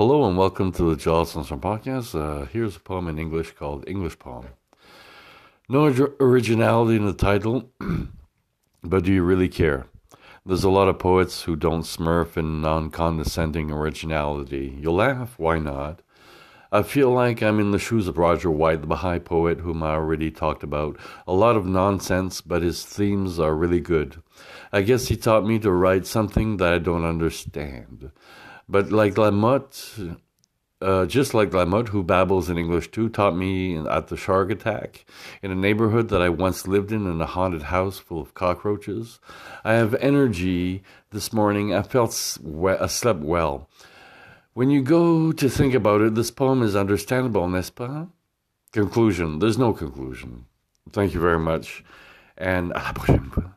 Hello and welcome to the Giles Sunshine Podcast. Uh, here's a poem in English called English Poem. No originality in the title, but do you really care? There's a lot of poets who don't smurf in non condescending originality. You'll laugh, why not? I feel like I'm in the shoes of Roger White, the Baha'i poet whom I already talked about. A lot of nonsense, but his themes are really good. I guess he taught me to write something that I don't understand. But like Lamotte, uh, just like Lamotte, who babbles in English too, taught me at the shark attack in a neighborhood that I once lived in, in a haunted house full of cockroaches. I have energy this morning. I felt I slept well. When you go to think about it, this poem is understandable, n'est-ce pas? Conclusion. There's no conclusion. Thank you very much, and à la prochaine.